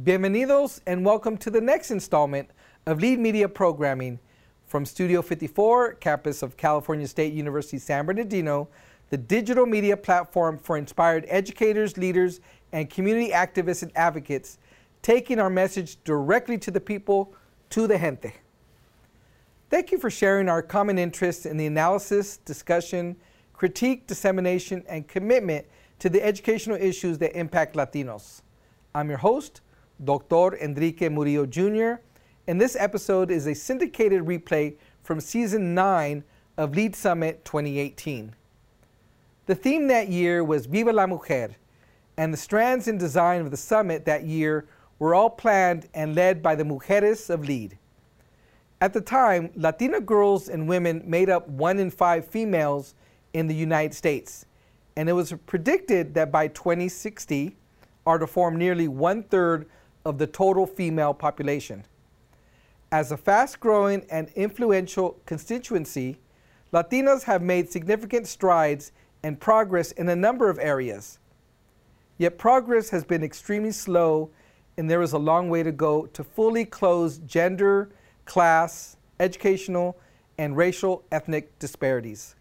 Bienvenidos and welcome to the next installment of Lead Media Programming from Studio 54, campus of California State University San Bernardino, the digital media platform for inspired educators, leaders, and community activists and advocates, taking our message directly to the people, to the gente. Thank you for sharing our common interests in the analysis, discussion, critique, dissemination, and commitment to the educational issues that impact Latinos. I'm your host, Dr. Enrique Murillo Jr., and this episode is a syndicated replay from season 9 of Lead Summit 2018. The theme that year was Viva la Mujer, and the strands and design of the summit that year were all planned and led by the Mujeres of Lead. At the time, Latina girls and women made up one in five females in the United States, and it was predicted that by 2060 are to form nearly one third of the total female population. As a fast growing and influential constituency, Latinas have made significant strides and progress in a number of areas. Yet progress has been extremely slow, and there is a long way to go to fully close gender, class, educational, and racial ethnic disparities.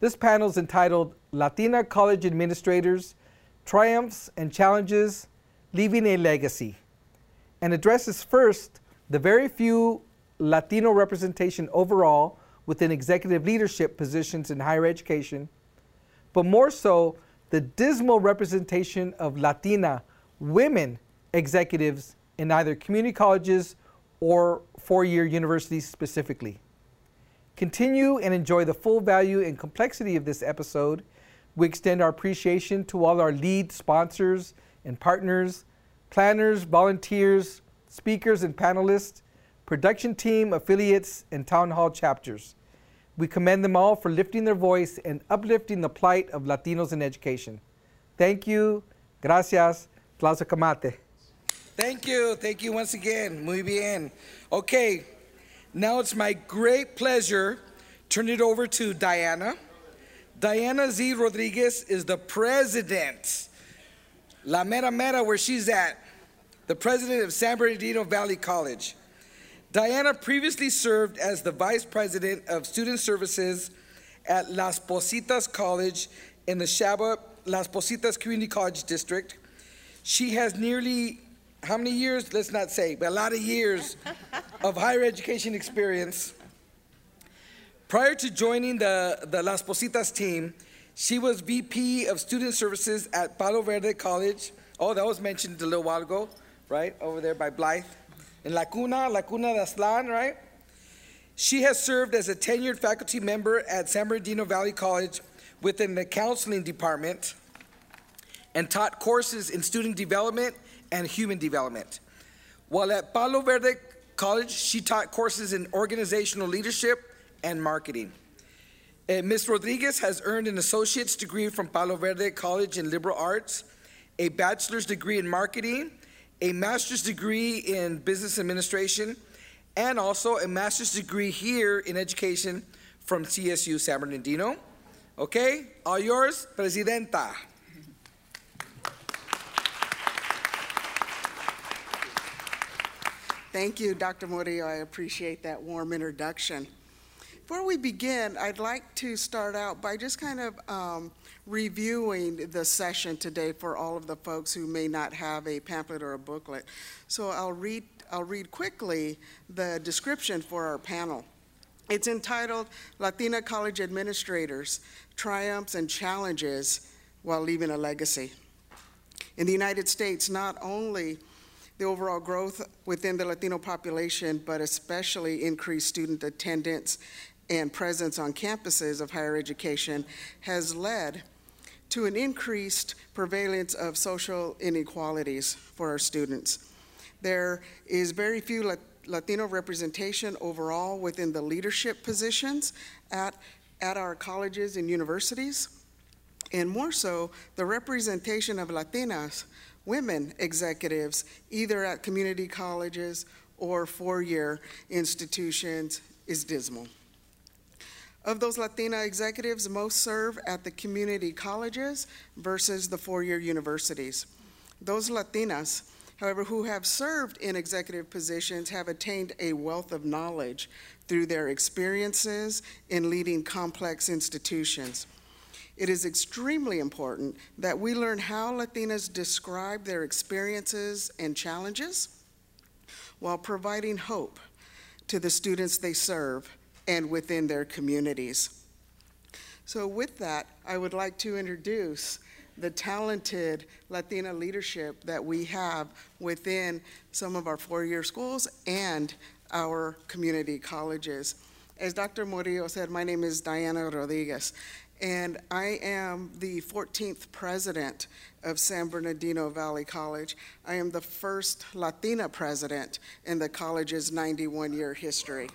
This panel is entitled Latina College Administrators Triumphs and Challenges Leaving a Legacy and addresses first the very few Latino representation overall within executive leadership positions in higher education, but more so the dismal representation of Latina women executives in either community colleges or four year universities specifically. Continue and enjoy the full value and complexity of this episode. We extend our appreciation to all our lead sponsors and partners, planners, volunteers, speakers and panelists, production team, affiliates, and town hall chapters. We commend them all for lifting their voice and uplifting the plight of Latinos in education. Thank you. Gracias. Tlazocamati. Thank you. Thank you once again. Muy bien. Okay, now it's my great pleasure to turn it over to Diana. Diana Z. Rodriguez is the president, La Mera Mera, where she's at the president of San Bernardino Valley College. Diana previously served as the vice president of student services at Las Positas College in the Chabot Las Positas Community College District. She has nearly, how many years? Let's not say, but a lot of years of higher education experience. Prior to joining the, the Las Positas team, she was VP of Student Services at Palo Verde College. Oh, that was mentioned a little while ago right? Over there by Blythe. In La Cuna, La Cuna de Aztlán, right? She has served as a tenured faculty member at San Bernardino Valley College within the counseling department and taught courses in student development and human development. While at Palo Verde College, she taught courses in organizational leadership and marketing. Uh, Ms. Rodriguez has earned an associate's degree from Palo Verde College in liberal arts, a bachelor's degree in marketing, a master's degree in business administration, and also a master's degree here in education from CSU San Bernardino. Okay, all yours, Presidenta. Thank you, Dr. Murillo. I appreciate that warm introduction. Before we begin, I'd like to start out by just kind of um, reviewing the session today for all of the folks who may not have a pamphlet or a booklet. So I'll read, I'll read quickly the description for our panel. It's entitled Latina College Administrators Triumphs and Challenges While Leaving a Legacy. In the United States, not only the overall growth within the Latino population, but especially increased student attendance and presence on campuses of higher education has led to an increased prevalence of social inequalities for our students. There is very few Latino representation overall within the leadership positions at, at our colleges and universities, and more so, the representation of Latinas, women executives, either at community colleges or four year institutions, is dismal. Of those Latina executives, most serve at the community colleges versus the four year universities. Those Latinas however, who have served in executive positions have attained a wealth of knowledge through their experiences in leading complex institutions. It is extremely important that we learn how Latinas describe their experiences and challenges while providing hope to the students they serve and within their communities. So, with that, I would like to introduce the talented Latina leadership that we have within some of our four year schools and our community colleges. As Dr. Murillo said, my name is Diana Rodriguez, and I am the 14th president of San Bernardino Valley College. I am the first Latina president in the college's 91 year history.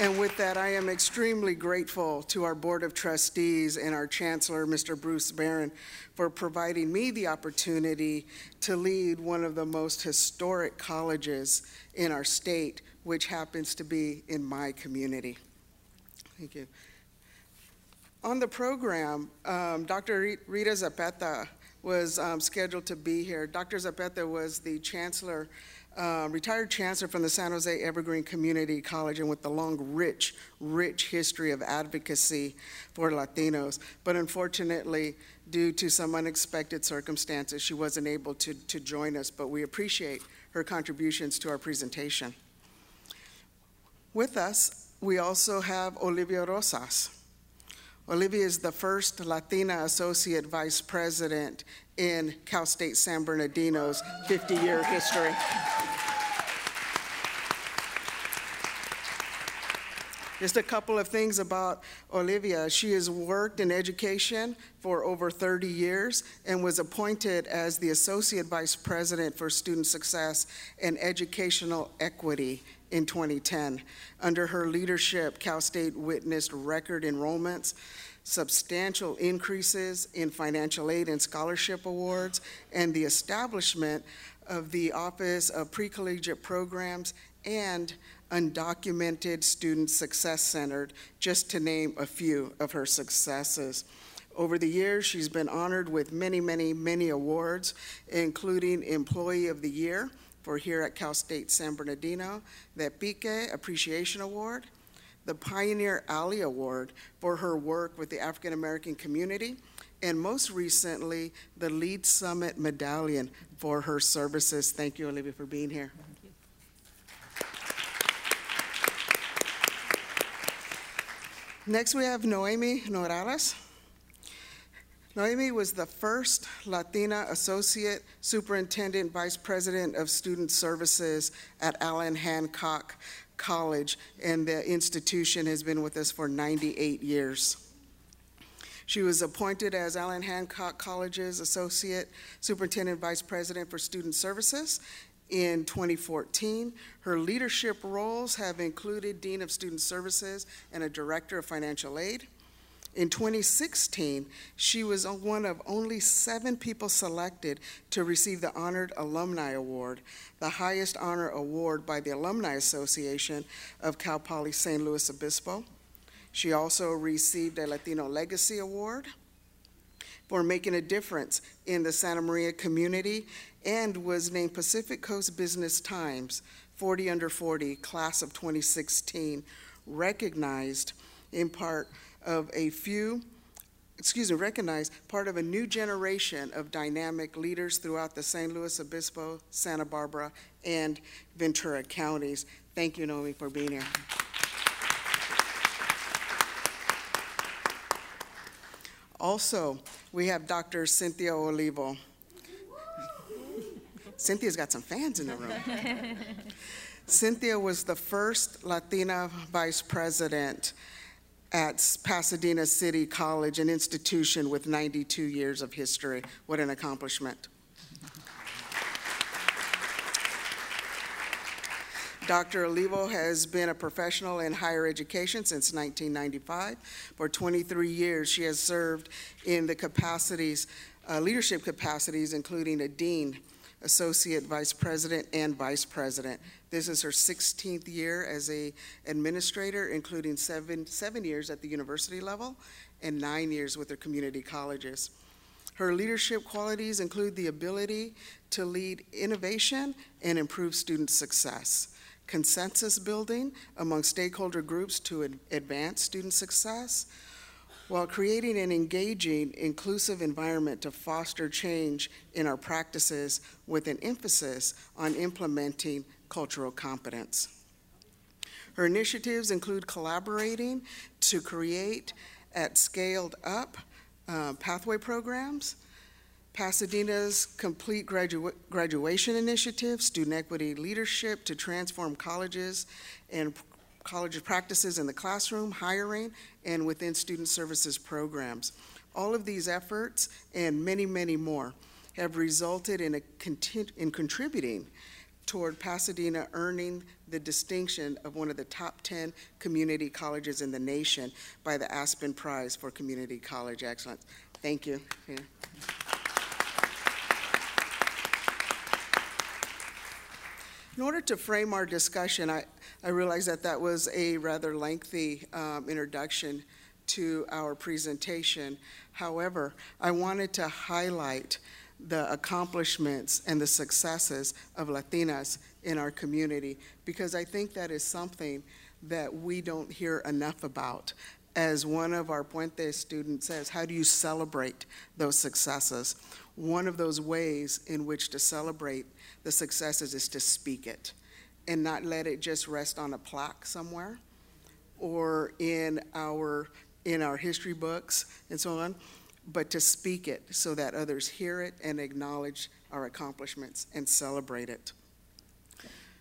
And with that, I am extremely grateful to our Board of Trustees and our Chancellor, Mr. Bruce Baron, for providing me the opportunity to lead one of the most historic colleges in our state, which happens to be in my community. Thank you. On the program, um, Dr. Rita Cepeda was um, scheduled to be here. Dr. Zapeta was the chancellor uh, retired chancellor from the San Jose Evergreen Community College and with the long, rich, rich history of advocacy for Latinos. But unfortunately, due to some unexpected circumstances, she wasn't able to, to join us, but we appreciate her contributions to our presentation. With us, we also have Olivia Rosas. Olivia is the first Latina Associate Vice President in Cal State San Bernardino's 50 year history. Just a couple of things about Olivia. She has worked in education for over 30 years and was appointed as the Associate Vice President for Student Success and Educational Equity in 2010. Under her leadership, Cal State witnessed record enrollments, substantial increases in financial aid and scholarship awards, and the establishment of the Office of Pre-Collegiate Programs and Undocumented Student Success Centered, just to name a few of her successes. Over the years, she's been honored with many, many, many awards, including Employee of the Year for here at Cal State San Bernardino, the Pique Appreciation Award, the Pioneer Alley Award for her work with the African American community, and most recently, the Lead Summit Medallion for her services. Thank you, Olivia, for being here. Next, we have Noemi Ornelas. Noemi was the first Latina Associate Superintendent Vice President of Student Services at Allan Hancock College, and the institution has been with us for 98 years. She was appointed as Allan Hancock College's Associate Superintendent Vice President for Student Services in 2014. Her leadership roles have included Dean of Student Services and a Director of Financial Aid. In 2016, she was one of only seven people selected to receive the Honored Alumni Award, the highest honor award by the Alumni Association of Cal Poly San Luis Obispo. She also received a Latino Legacy Award for making a difference in the Santa Maria community and was named Pacific Coast Business Times 40 Under 40 Class of 2016, recognized in part of a few, excuse me, recognized part of a new generation of dynamic leaders throughout the San Luis Obispo, Santa Barbara, and Ventura counties. Thank you, Nomi, for being here. Also, we have Dr. Cynthia Olivo. Cynthia's got some fans in the room. Cynthia was the first Latina vice president at Pasadena City College, an institution with 92 years of history. What an accomplishment. Dr. Olivo has been a professional in higher education since 1995. For 23 years, she has served in the capacities, uh, leadership capacities, including a dean, associate vice president, and vice president. This is her 16th year as a administrator, including seven, seven years at the university level and nine years with her community colleges. Her leadership qualities include the ability to lead innovation and improve student success, consensus building among stakeholder groups to ad- advance student success, while creating an engaging, inclusive environment to foster change in our practices with an emphasis on implementing cultural competence. Her initiatives include collaborating to create at scaled up uh, pathway programs, Pasadena's complete gradua- graduation initiative, student equity leadership to transform colleges and college practices in the classroom, hiring, and within student services programs. All of these efforts and many, many more have resulted in, in contributing toward Pasadena earning the distinction of one of the top 10 community colleges in the nation by the Aspen Prize for Community College Excellence. Thank you. Here. In order to frame our discussion, I, I realize that that was a rather lengthy um, introduction to our presentation. However, I wanted to highlight the accomplishments and the successes of Latinas in our community because I think that is something that we don't hear enough about. As one of our Puente students says, how do you celebrate those successes? One of those ways in which to celebrate the successes is to speak it and not let it just rest on a plaque somewhere or in our in our history books and so on but to speak it so that others hear it and acknowledge our accomplishments and celebrate it.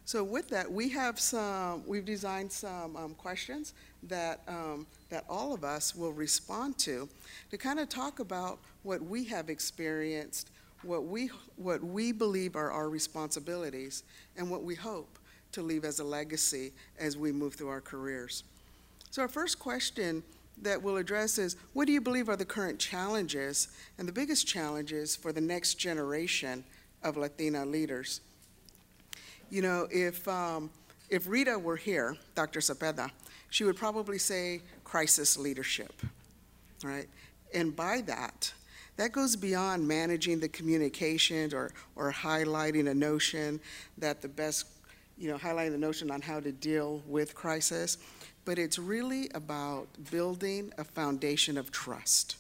So with that, we have some, we've designed some um, questions that, um, that all of us will respond to to kind of talk about what we have experienced, what we, what we believe are our responsibilities, and what we hope to leave as a legacy as we move through our careers. So our first question that we'll address is what do you believe are the current challenges and the biggest challenges for the next generation of Latina leaders? You know, if, um, if Rita were here, Dr. Cepeda, she would probably say crisis leadership, right? And by that, that goes beyond managing the communications or, or highlighting a notion that the best, you know, highlighting the notion on how to deal with crisis but it's really about building a foundation of trust.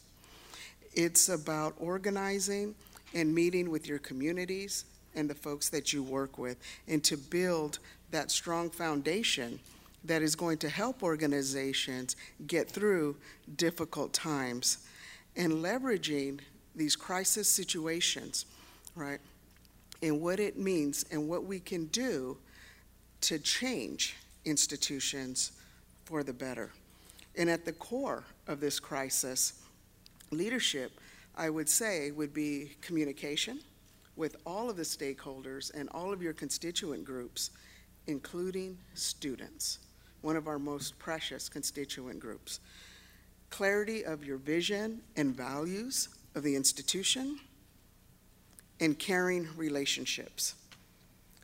It's about organizing and meeting with your communities and the folks that you work with, and to build that strong foundation that is going to help organizations get through difficult times and leveraging these crisis situations, right? And what it means and what we can do to change institutions for the better. And at the core of this crisis, leadership, I would say, would be communication with all of the stakeholders and all of your constituent groups, including students, one of our most precious constituent groups. Clarity of your vision and values of the institution, and caring relationships.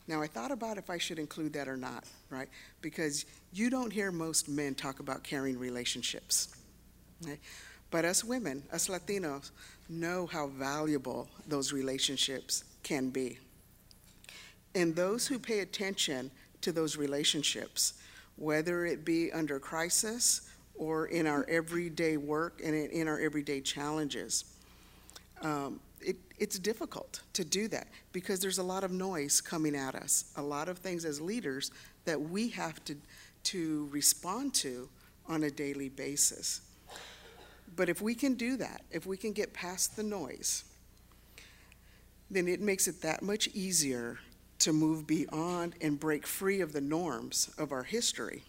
Now, I thought about if I should include that or not, right? Because you don't hear most men talk about caring relationships. But us women, us Latinos, know how valuable those relationships can be. And those who pay attention to those relationships, whether it be under crisis or in our everyday work and in our everyday challenges, um, it's difficult to do that because there's a lot of noise coming at us, a lot of things as leaders that we have to, to respond to on a daily basis. But if we can do that, if we can get past the noise, then it makes it that much easier to move beyond and break free of the norms of our history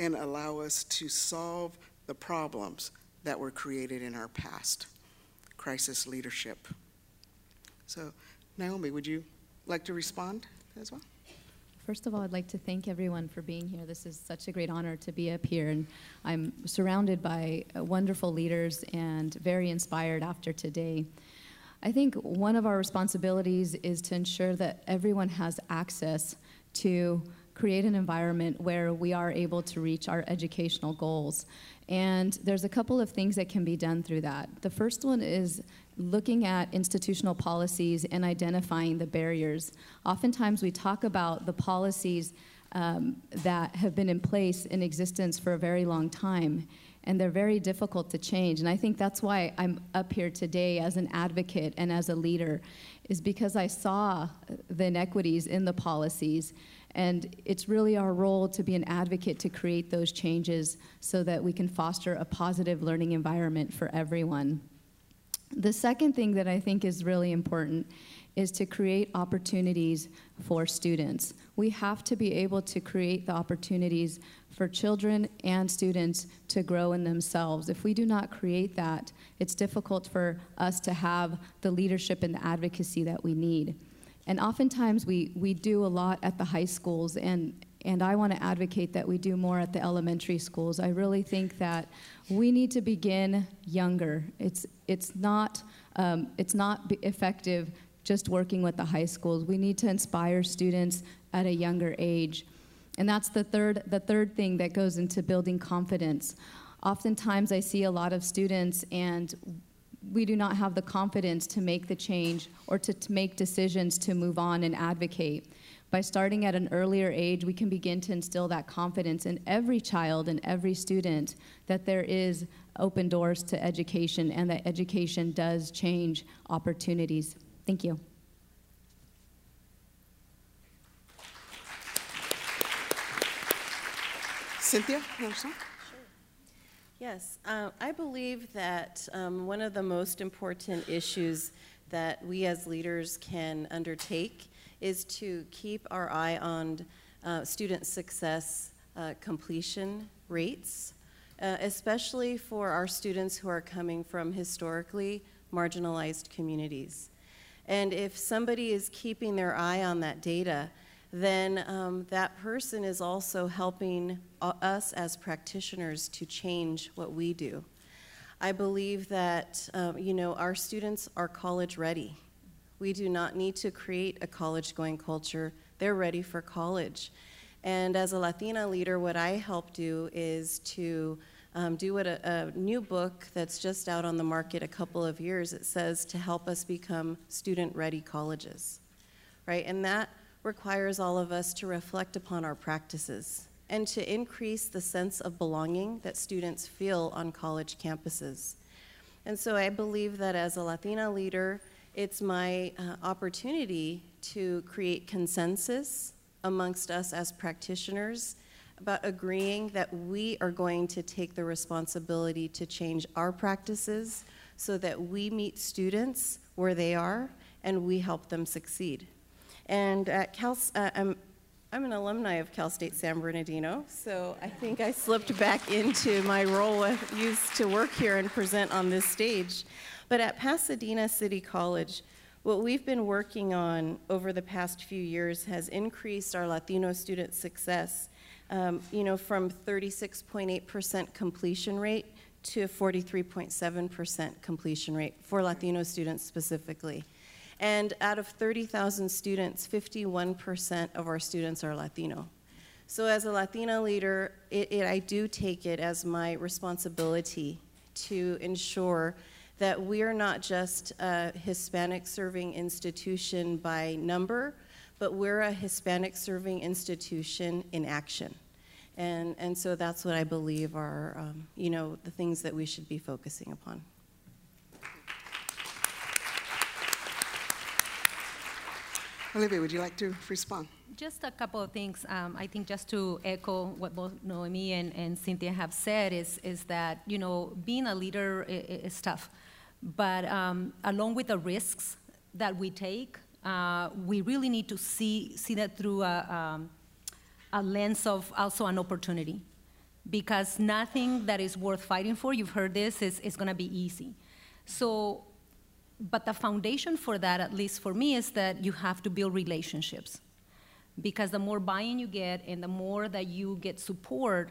and allow us to solve the problems that were created in our past crisis leadership. So, Naomi, would you like to respond as well? First of all, I'd like to thank everyone for being here. This is such a great honor to be up here, and I'm surrounded by uh, wonderful leaders and very inspired after today. I think one of our responsibilities is to ensure that everyone has access to create an environment where we are able to reach our educational goals. And there's a couple of things that can be done through that. The first one is looking at institutional policies and identifying the barriers. Oftentimes, we talk about the policies um, that have been in place in existence for a very long time, and they're very difficult to change. And I think that's why I'm up here today as an advocate and as a leader, is because I saw the inequities in the policies. And it's really our role to be an advocate to create those changes so that we can foster a positive learning environment for everyone. The second thing that I think is really important is to create opportunities for students. We have to be able to create the opportunities for children and students to grow in themselves. If we do not create that, it's difficult for us to have the leadership and the advocacy that we need. And oftentimes we, we do a lot at the high schools, and, and I want to advocate that we do more at the elementary schools. I really think that we need to begin younger. It's, it's not, um, it's not effective just working with the high schools. We need to inspire students at a younger age. And that's the third, the third thing that goes into building confidence. Oftentimes, I see a lot of students, and we do not have the confidence to make the change or to, to make decisions to move on and advocate. By starting at an earlier age, we can begin to instill that confidence in every child and every student that there is open doors to education and that education does change opportunities. Thank you. Cynthia, Yes, uh, I believe that um, one of the most important issues that we as leaders can undertake is to keep our eye on uh, student success uh, completion rates, uh, especially for our students who are coming from historically marginalized communities. And if somebody is keeping their eye on that data, then um, that person is also helping us as practitioners to change what we do. I believe that um, you know our students are college ready. We do not need to create a college going culture. They're ready for college. And as a Latina leader, what I help do is to um, do what a, a, new book that's just out on the market a couple of years. It says to help us become student-ready colleges, right? And that requires all of us to reflect upon our practices and to increase the sense of belonging that students feel on college campuses. And so I believe that as a Latina leader, it's my uh, opportunity to create consensus amongst us as practitioners about agreeing that we are going to take the responsibility to change our practices so that we meet students where they are and we help them succeed. And at Cal, uh, I'm, I'm an alumni of Cal State San Bernardino, so I think I slipped back into my role. I used to work here and present on this stage. But at Pasadena City College, what we've been working on over the past few years has increased our Latino student success um, you know, from 36.8% completion rate to 43.7% completion rate for Latino students specifically. And out of 30,000 students, 51% of our students are Latino. So, as a Latina leader, it, it, I do take it as my responsibility to ensure that we are not just a Hispanic serving institution by number, but we're a Hispanic serving institution in action. And, and so that's what I believe are, um, you know, the things that we should be focusing upon. Olivia, would you like to respond? Just a couple of things. Um, I think just to echo what both Noemi and, and Cynthia have said is, is that, you know, being a leader is, is tough. But um, along with the risks that we take, uh, we really need to see, see that through a, um, a lens of also an opportunity. Because nothing that is worth fighting for, you've heard this, is, is going to be easy. So, but the foundation for that, at least for me, is that you have to build relationships. Because the more buy in you get and the more that you get support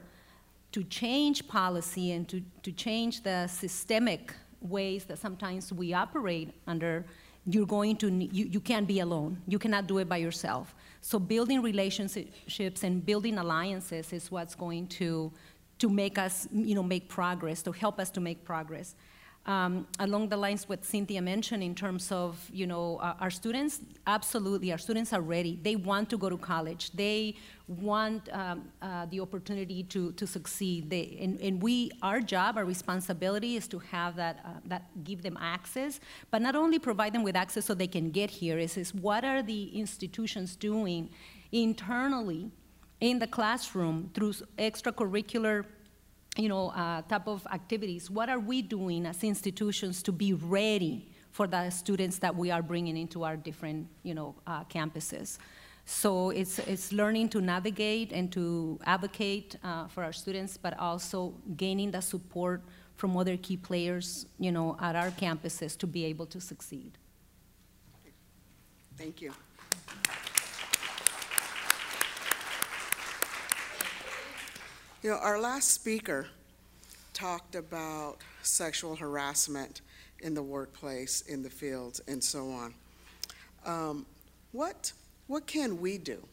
to change policy and to, to change the systemic ways that sometimes we operate under you're going to you, you can't be alone. You cannot do it by yourself. So building relationships and building alliances is what's going to to make us you know make progress to help us to make progress um, along the lines what Cynthia mentioned in terms of, you know, uh, our students, absolutely, our students are ready. They want to go to college. They want um, uh, the opportunity to, to succeed. They, and, and we, our job, our responsibility is to have that, uh, that give them access, but not only provide them with access so they can get here, is, is what are the institutions doing internally in the classroom through extracurricular you know, uh, type of activities, what are we doing as institutions to be ready for the students that we are bringing into our different, you know, uh, campuses? So it's, it's learning to navigate and to advocate uh, for our students, but also gaining the support from other key players, you know, at our campuses to be able to succeed. Thank you. You know, our last speaker talked about sexual harassment in the workplace, in the fields, and so on. Um, what, what can we do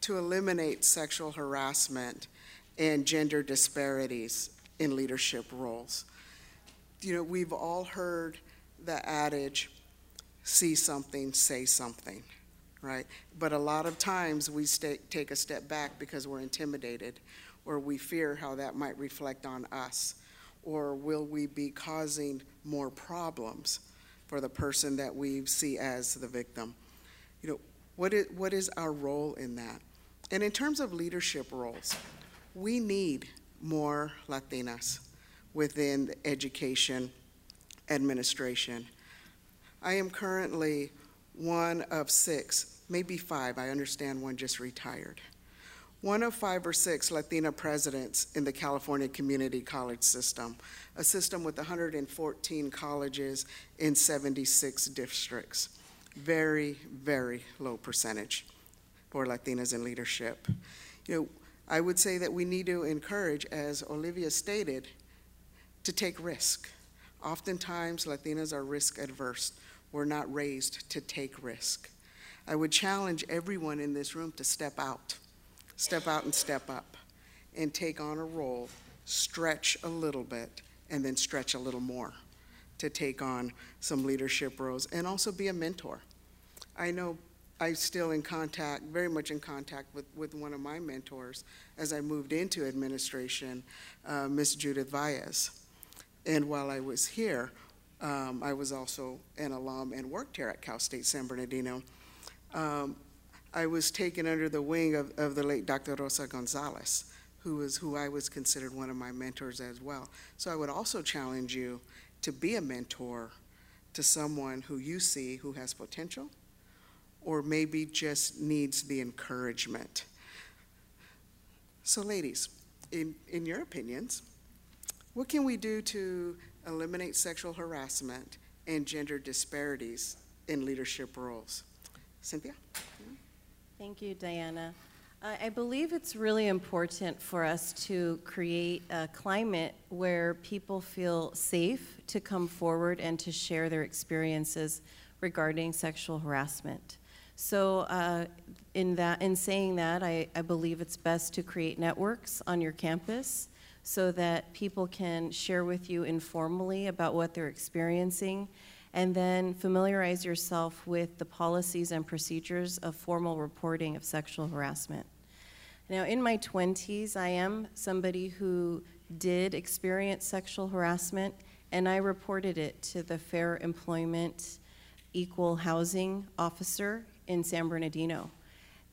to eliminate sexual harassment and gender disparities in leadership roles? You know, we've all heard the adage, see something, say something right? But a lot of times we stay, take a step back because we're intimidated or we fear how that might reflect on us. Or will we be causing more problems for the person that we see as the victim? You know, what is, what is our role in that? And in terms of leadership roles, we need more Latinas within education administration. I am currently one of six maybe five. I understand one just retired. One of five or six Latina presidents in the California Community College system, a system with 114 colleges in 76 districts. Very, very low percentage for Latinas in leadership. You know, I would say that we need to encourage, as Olivia stated, to take risk. Oftentimes, Latinas are risk adverse. We're not raised to take risk. I would challenge everyone in this room to step out, step out and step up, and take on a role, stretch a little bit, and then stretch a little more to take on some leadership roles and also be a mentor. I know I'm still in contact, very much in contact with, with one of my mentors as I moved into administration, uh, Miss Judith Valles. And while I was here, um, I was also an alum and worked here at Cal State San Bernardino um, I was taken under the wing of, of the late Dr. Rosa Gonzalez, who was who I was considered one of my mentors as well. So I would also challenge you to be a mentor to someone who you see who has potential or maybe just needs the encouragement. So, ladies, in, in your opinions, what can we do to eliminate sexual harassment and gender disparities in leadership roles? Cynthia? Thank you, Diana. I believe it's really important for us to create a climate where people feel safe to come forward and to share their experiences regarding sexual harassment. So, uh, in that, in saying that, I, I believe it's best to create networks on your campus so that people can share with you informally about what they're experiencing and then familiarize yourself with the policies and procedures of formal reporting of sexual harassment. Now, in my 20s, I am somebody who did experience sexual harassment, and I reported it to the Fair Employment Equal Housing Officer in San Bernardino.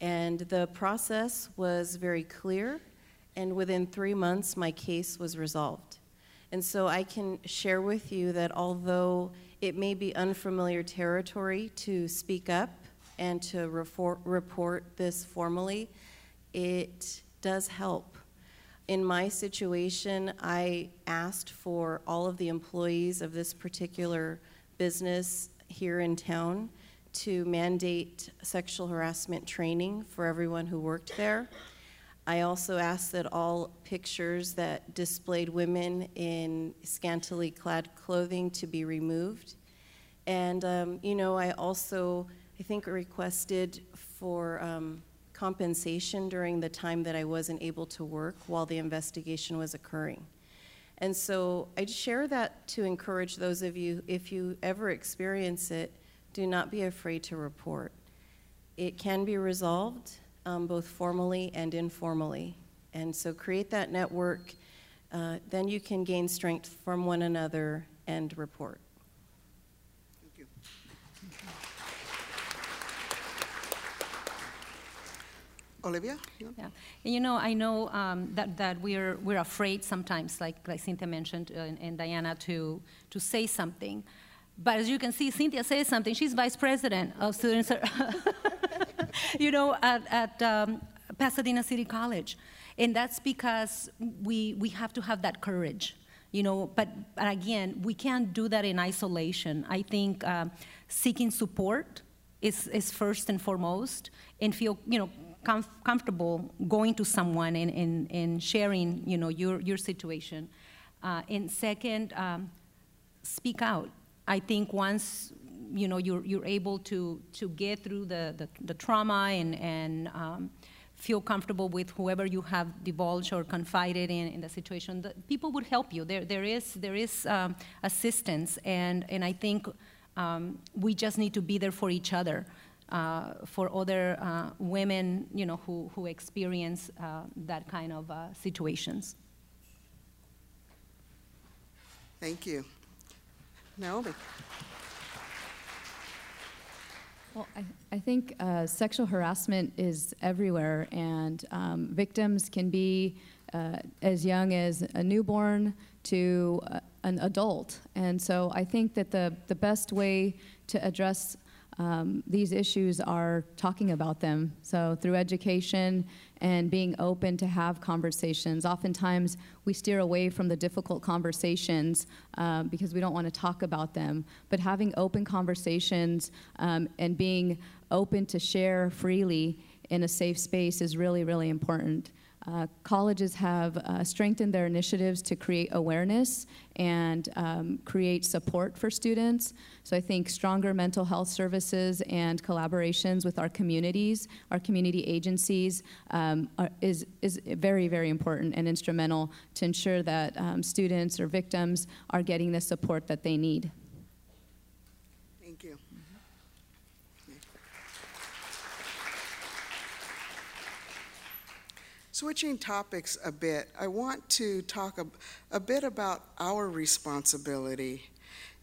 And the process was very clear, and within three months, my case was resolved. And so I can share with you that although it may be unfamiliar territory to speak up and to report, report this formally, it does help. In my situation, I asked for all of the employees of this particular business here in town to mandate sexual harassment training for everyone who worked there. I also asked that all pictures that displayed women in scantily clad clothing to be removed. And, um, you know, I also, I think, requested for um, compensation during the time that I wasn't able to work while the investigation was occurring. And so I share that to encourage those of you, if you ever experience it, do not be afraid to report. It can be resolved um, both formally and informally. And so create that network, uh, then you can gain strength from one another and report. Thank you. Olivia? you- Yeah, and you know, I know um, that, that we're, we're afraid sometimes, like, like Cynthia mentioned uh, and, and Diana, to, to say something. But as you can see, Cynthia says something. She's vice president of students, you know, at, at um, Pasadena City College. And that's because we, we have to have that courage, you know. But, but again, we can't do that in isolation. I think um, seeking support is, is first and foremost, and feel, you know, comf- comfortable going to someone and, and, and sharing, you know, your, your situation. Uh, and second, um, speak out. I think once you know you're, you're able to, to get through the, the, the trauma and, and um, feel comfortable with whoever you have divulged or confided in, in the situation, the, people would help you. There, there is, there is um, assistance, and, and I think um, we just need to be there for each other. Uh, for other uh, women, you know, who, who experience uh, that kind of uh, situations. Thank you. Naomi? Well, I, I think uh, sexual harassment is everywhere, and um, victims can be uh, as young as a newborn to uh, an adult. And so I think that the, the best way to address um, these issues are talking about them. So through education and being open to have conversations. Oftentimes we steer away from the difficult conversations um, because we don't want to talk about them. But having open conversations um, and being open to share freely in a safe space is really, really important. Uh, colleges have uh, strengthened their initiatives to create awareness and um, create support for students. So I think stronger mental health services and collaborations with our communities, our community agencies, um, are, is, is very, very important and instrumental to ensure that um, students or victims are getting the support that they need. Thank you. Switching topics a bit, I want to talk a, a bit about our responsibility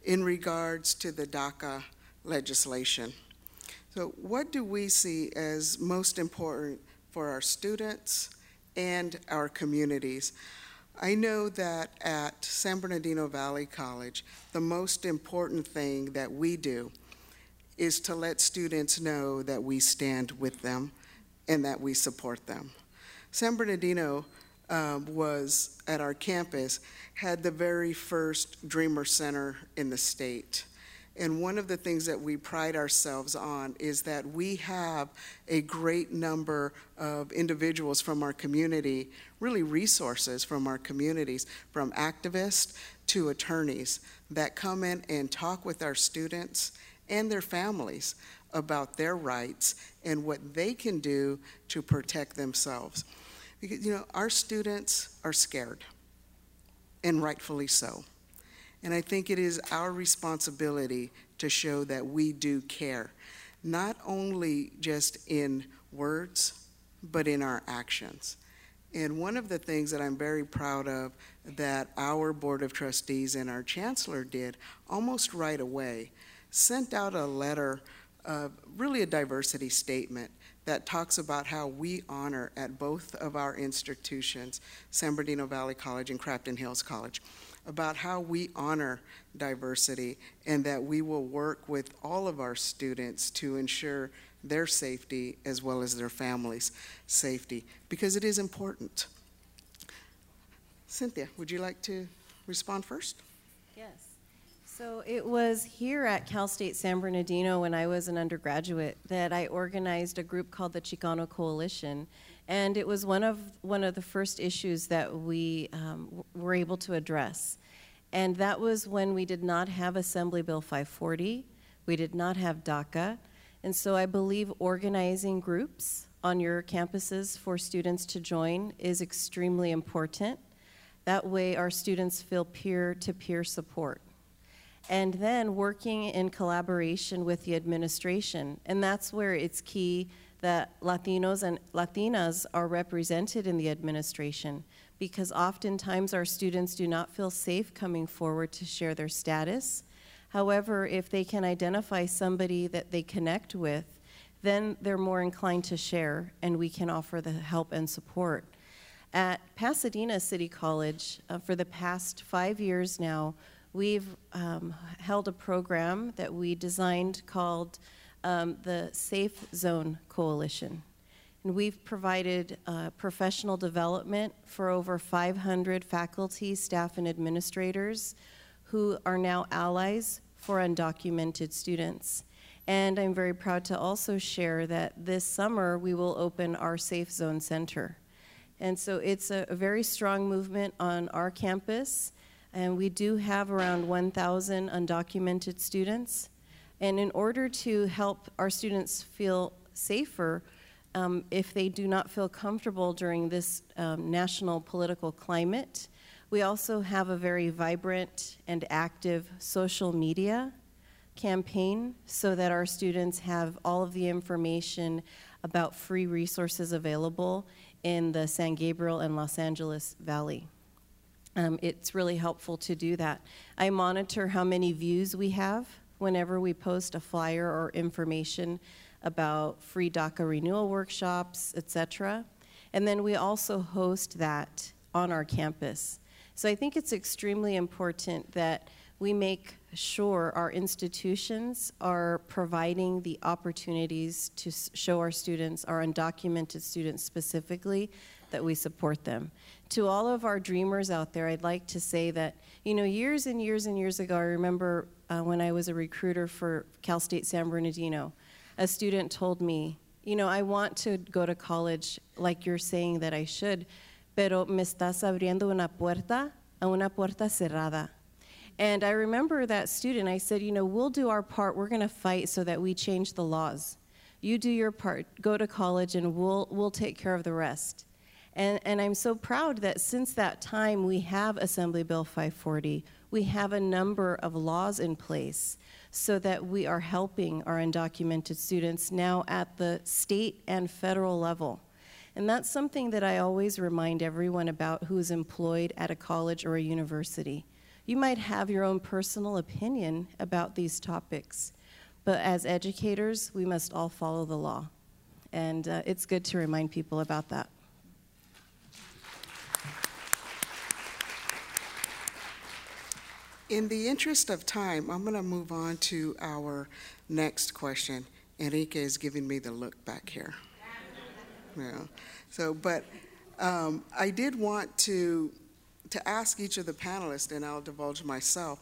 in regards to the DACA legislation. So, what do we see as most important for our students and our communities? I know that at San Bernardino Valley College, the most important thing that we do is to let students know that we stand with them and that we support them. San Bernardino um, was at our campus, had the very first Dreamer Center in the state. And one of the things that we pride ourselves on is that we have a great number of individuals from our community, really resources from our communities, from activists to attorneys, that come in and talk with our students and their families about their rights and what they can do to protect themselves. Because, you know, our students are scared, and rightfully so. And I think it is our responsibility to show that we do care, not only just in words, but in our actions. And one of the things that I'm very proud of that our Board of Trustees and our Chancellor did almost right away sent out a letter, really a diversity statement that talks about how we honor at both of our institutions, San Bernardino Valley College and Crafton Hills College, about how we honor diversity and that we will work with all of our students to ensure their safety as well as their families' safety because it is important. Cynthia, would you like to respond first? Yes. So it was here at Cal State San Bernardino when I was an undergraduate that I organized a group called the Chicano Coalition, and it was one of one of the first issues that we um, were able to address. And that was when we did not have Assembly Bill 540, we did not have DACA. And so I believe organizing groups on your campuses for students to join is extremely important. That way, our students feel peer to peer support. And then working in collaboration with the administration. And that's where it's key that Latinos and Latinas are represented in the administration because oftentimes our students do not feel safe coming forward to share their status. However, if they can identify somebody that they connect with, then they're more inclined to share and we can offer the help and support. At Pasadena City College, uh, for the past five years now, we've um, held a program that we designed called um, the Safe Zone Coalition. And we've provided uh, professional development for over 500 faculty, staff, and administrators who are now allies for undocumented students. And I'm very proud to also share that this summer we will open our Safe Zone Center. And so it's a, a very strong movement on our campus, and we do have around 1,000 undocumented students. And in order to help our students feel safer, um, if they do not feel comfortable during this um, national political climate, we also have a very vibrant and active social media campaign so that our students have all of the information about free resources available in the San Gabriel and Los Angeles Valley. Um, it's really helpful to do that. I monitor how many views we have whenever we post a flyer or information about free DACA renewal workshops, etc. And then we also host that on our campus. So I think it's extremely important that we make sure our institutions are providing the opportunities to show our students, our undocumented students specifically, that we support them. To all of our dreamers out there, I'd like to say that, you know, years and years and years ago, I remember uh, when I was a recruiter for Cal State San Bernardino, a student told me, you know, I want to go to college like you're saying that I should, pero me estás abriendo una puerta a una puerta cerrada. And I remember that student, I said, you know, we'll do our part. We're going to fight so that we change the laws. You do your part, go to college, and we'll, we'll take care of the rest. And, and I'm so proud that since that time we have Assembly Bill 540. We have a number of laws in place so that we are helping our undocumented students now at the state and federal level. And that's something that I always remind everyone about who is employed at a college or a university. You might have your own personal opinion about these topics, but as educators, we must all follow the law. And uh, it's good to remind people about that. In the interest of time, I'm going to move on to our next question. Enrique is giving me the look back here. Yeah. So, but um, I did want to to ask each of the panelists, and I'll divulge myself.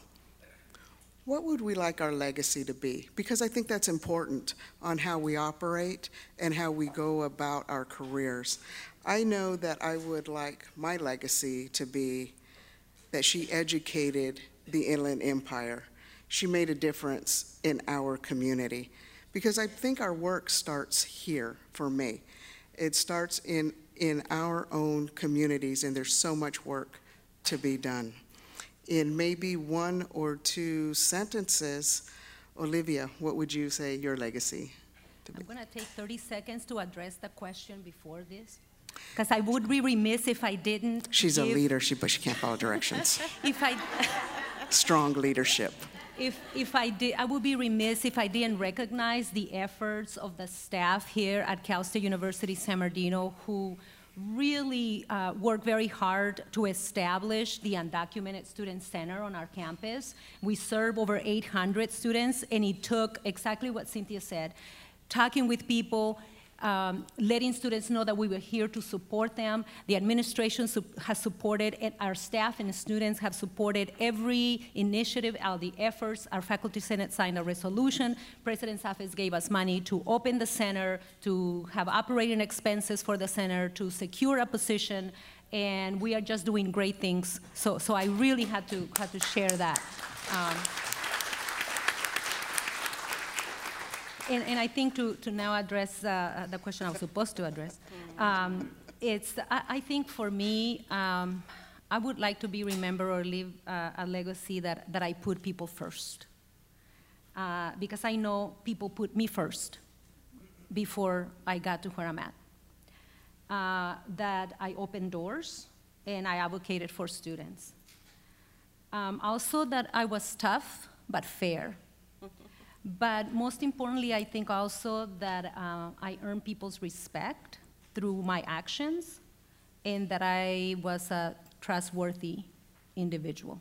What would we like our legacy to be? Because I think that's important on how we operate and how we go about our careers. I know that I would like my legacy to be that she educated the Inland Empire. She made a difference in our community because I think our work starts here for me. It starts in, in our own communities, and there's so much work to be done. In maybe one or two sentences, Olivia, what would you say your legacy? I'm going to take 30 seconds to address the question before this. Because I would be remiss if I didn't. She's give, a leader, she, but she can't follow directions. if I. Strong leadership. If, if I did, I would be remiss if I didn't recognize the efforts of the staff here at Cal State University San Bernardino who really uh, worked very hard to establish the Undocumented Student Center on our campus. We serve over 800 students, and it took exactly what Cynthia said, talking with people, um, letting students know that we were here to support them. The administration su has supported, and our staff and students have supported every initiative, all the efforts. Our faculty senate signed a resolution. President's office gave us money to open the center, to have operating expenses for the center, to secure a position, and we are just doing great things. So, so I really had to, had to share that. Um, and, and I think to, to now address uh, the question I was supposed to address, um, it's, I, I, think for me, um, I would like to be remembered or leave uh, a legacy that, that I put people first. Uh, because I know people put me first before I got to where I'm at. Uh, that I opened doors and I advocated for students. Um, also, that I was tough but fair. But most importantly, I think also that uh, I earned people's respect through my actions and that I was a trustworthy individual.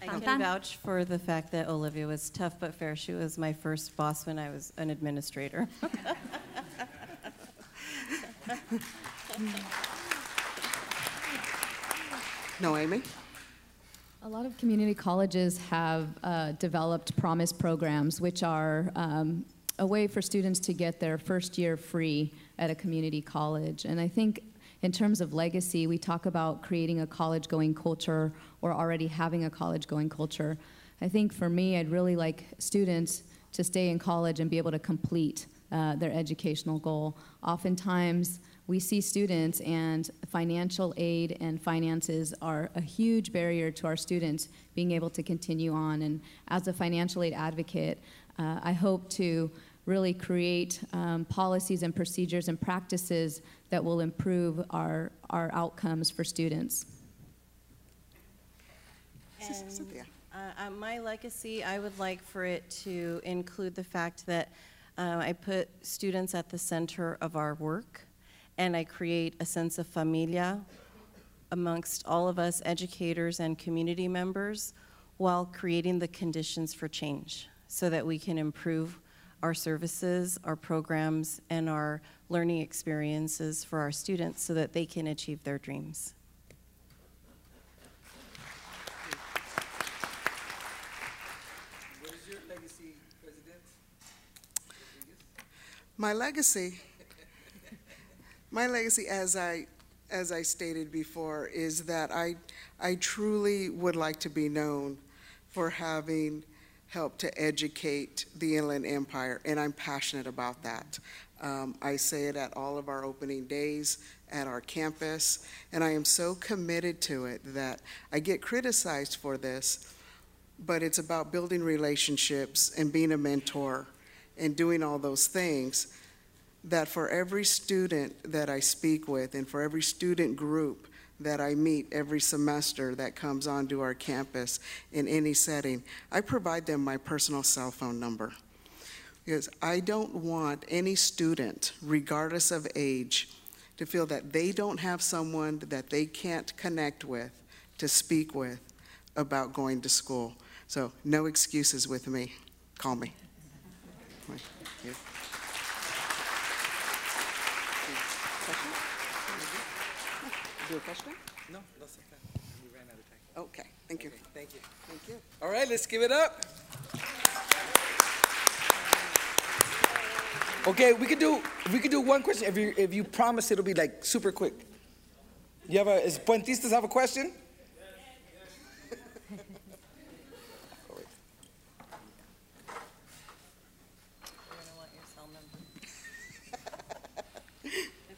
I can vouch for the fact that Olivia was tough but fair. She was my first boss when I was an administrator. Noemi? A lot of community colleges have uh, developed promise programs, which are um, a way for students to get their first year free at a community college. And I think in terms of legacy, we talk about creating a college going culture or already having a college going culture. I think for me, I'd really like students to stay in college and be able to complete uh, their educational goal. Oftentimes, we see students, and financial aid and finances are a huge barrier to our students being able to continue on. And as a financial aid advocate, uh, I hope to really create um, policies and procedures and practices that will improve our, our outcomes for students. And, uh, uh, my legacy, I would like for it to include the fact that uh, I put students at the center of our work and I create a sense of familia amongst all of us educators and community members while creating the conditions for change so that we can improve our services, our programs, and our learning experiences for our students so that they can achieve their dreams. What is your legacy, President? My legacy, my legacy, as I as I stated before, is that I I truly would like to be known for having helped to educate the Inland Empire, and I'm passionate about that. Um, I say it at all of our opening days at our campus, and I am so committed to it that I get criticized for this, but it's about building relationships and being a mentor and doing all those things that for every student that I speak with and for every student group that I meet every semester that comes onto our campus in any setting, I provide them my personal cell phone number. Because I don't want any student, regardless of age, to feel that they don't have someone that they can't connect with, to speak with about going to school. So, no excuses with me. Call me. Do a question? No, that's okay. We ran out of time. Okay, thank you. Okay, thank you. Thank you. All right, let's give it up. Okay, we could do we could do one question if you if you promise it'll be like super quick. You have a is Puentistas have a question?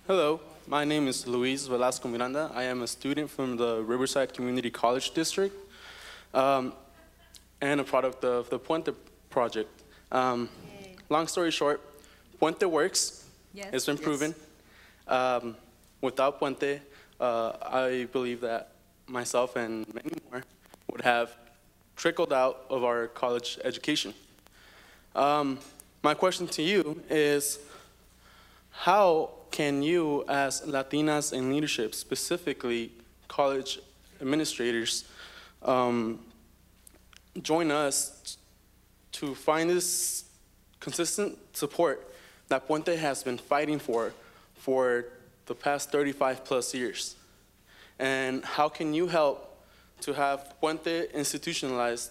Hello, my name is Luis Velasco Miranda. I am a student from the Riverside Community College District um, and a product of the Puente project. Um, long story short, Puente works. Yes. It's been proven. Um, without Puente, uh, I believe that myself and many more would have trickled out of our college education. Um, my question to you is, how can you, as Latinas in leadership, specifically college administrators, um, join us to find this consistent support that Puente has been fighting for for the past 35 plus years? And how can you help to have Puente institutionalized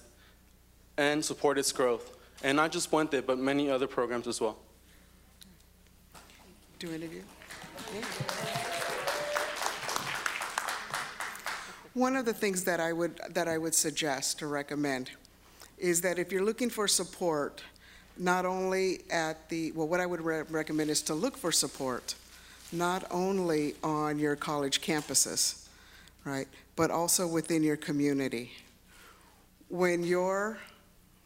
and support its growth? And not just Puente, but many other programs as well. Do any of you? One of the things that I would, that I would suggest or recommend is that if you're looking for support, not only at the, well, what I would re- recommend is to look for support, not only on your college campuses, right, but also within your community. When your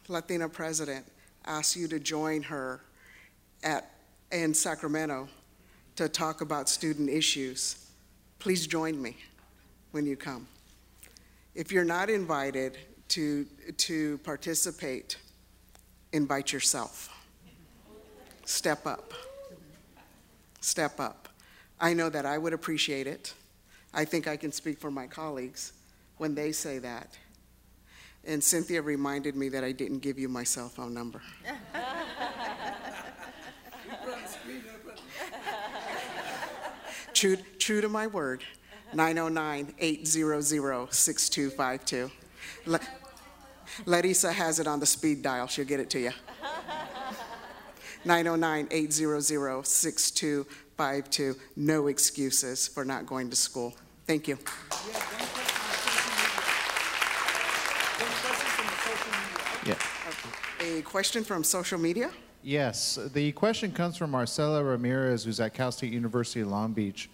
Latina president asks you to join her at, in Sacramento to talk about student issues, please join me when you come. If you're not invited to, to participate, invite yourself. Step up. Step up. I know that I would appreciate it. I think I can speak for my colleagues when they say that. And Cynthia reminded me that I didn't give you my cell phone number. True, true to my word, 909-800-6252. Larissa has it on the speed dial. She'll get it to you. 909-800-6252. No excuses for not going to school. Thank you. Yeah. A question from social media? Yes, the question comes from Marcela Ramirez, who's at Cal State University Long Beach.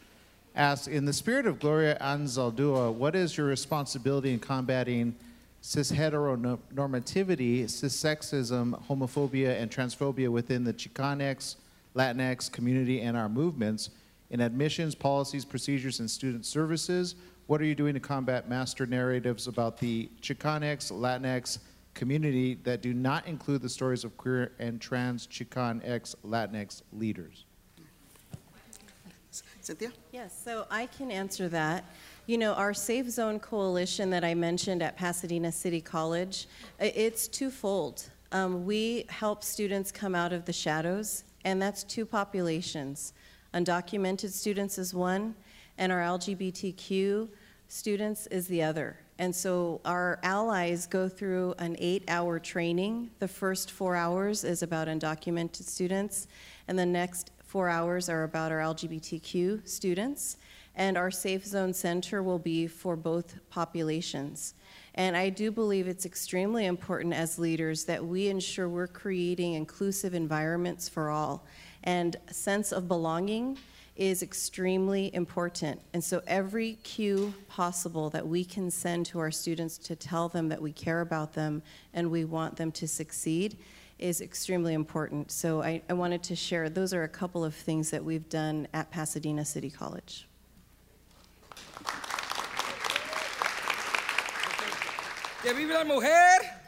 Asks, in the spirit of Gloria Anzaldúa, what is your responsibility in combating cis heteronormativity, cis sexism, homophobia, and transphobia within the Chicanx, Latinx community and our movements in admissions, policies, procedures, and student services? What are you doing to combat master narratives about the Chicanx, Latinx community that do not include the stories of queer and trans Chicanx, Latinx leaders? Cynthia? Yes, so I can answer that. You know, our Safe Zone Coalition that I mentioned at Pasadena City College, it's twofold. Um, we help students come out of the shadows, and that's two populations. Undocumented students is one, and our LGBTQ students is the other. And so our allies go through an eight hour training. The first four hours is about undocumented students, and the next four hours are about our LGBTQ students. And our Safe Zone Center will be for both populations. And I do believe it's extremely important as leaders that we ensure we're creating inclusive environments for all. And a sense of belonging is extremely important. And so every cue possible that we can send to our students to tell them that we care about them and we want them to succeed is extremely important. So I, I wanted to share, those are a couple of things that we've done at Pasadena City College. ¡Que viva la mujer!